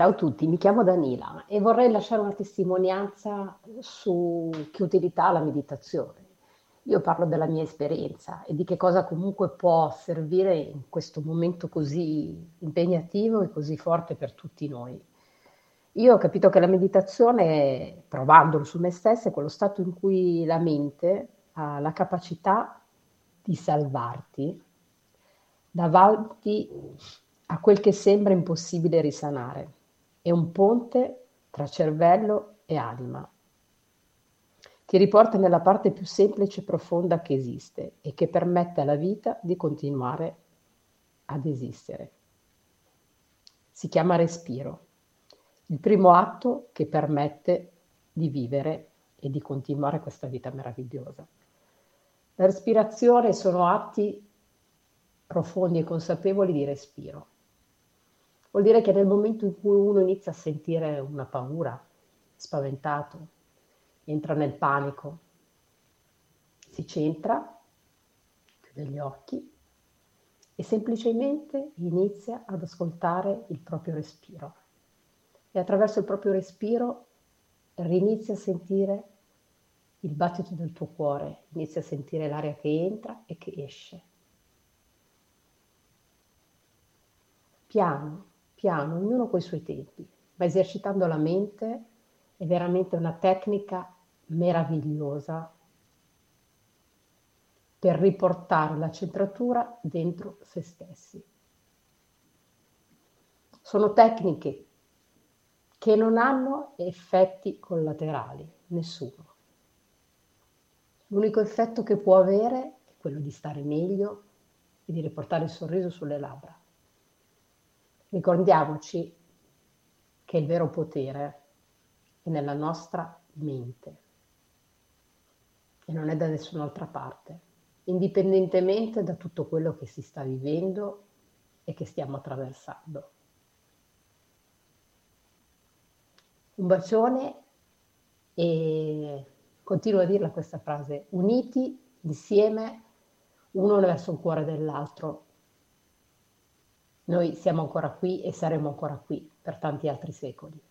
Ciao a tutti, mi chiamo Danila e vorrei lasciare una testimonianza su che utilità ha la meditazione. Io parlo della mia esperienza e di che cosa comunque può servire in questo momento così impegnativo e così forte per tutti noi. Io ho capito che la meditazione, provandolo su me stessa, è quello stato in cui la mente ha la capacità di salvarti davanti a quel che sembra impossibile risanare è un ponte tra cervello e anima. Ti riporta nella parte più semplice e profonda che esiste e che permette alla vita di continuare ad esistere. Si chiama respiro, il primo atto che permette di vivere e di continuare questa vita meravigliosa. La respirazione sono atti profondi e consapevoli di respiro. Vuol dire che nel momento in cui uno inizia a sentire una paura, spaventato, entra nel panico, si centra, chiude gli occhi e semplicemente inizia ad ascoltare il proprio respiro. E attraverso il proprio respiro rinizia a sentire il battito del tuo cuore, inizia a sentire l'aria che entra e che esce. Piano, piano, ognuno coi suoi tempi, ma esercitando la mente è veramente una tecnica meravigliosa per riportare la centratura dentro se stessi. Sono tecniche che non hanno effetti collaterali, nessuno. L'unico effetto che può avere è quello di stare meglio e di riportare il sorriso sulle labbra. Ricordiamoci che il vero potere è nella nostra mente e non è da nessun'altra parte, indipendentemente da tutto quello che si sta vivendo e che stiamo attraversando. Un bacione e continuo a dirla questa frase, uniti insieme, uno verso il cuore dell'altro, noi siamo ancora qui e saremo ancora qui per tanti altri secoli.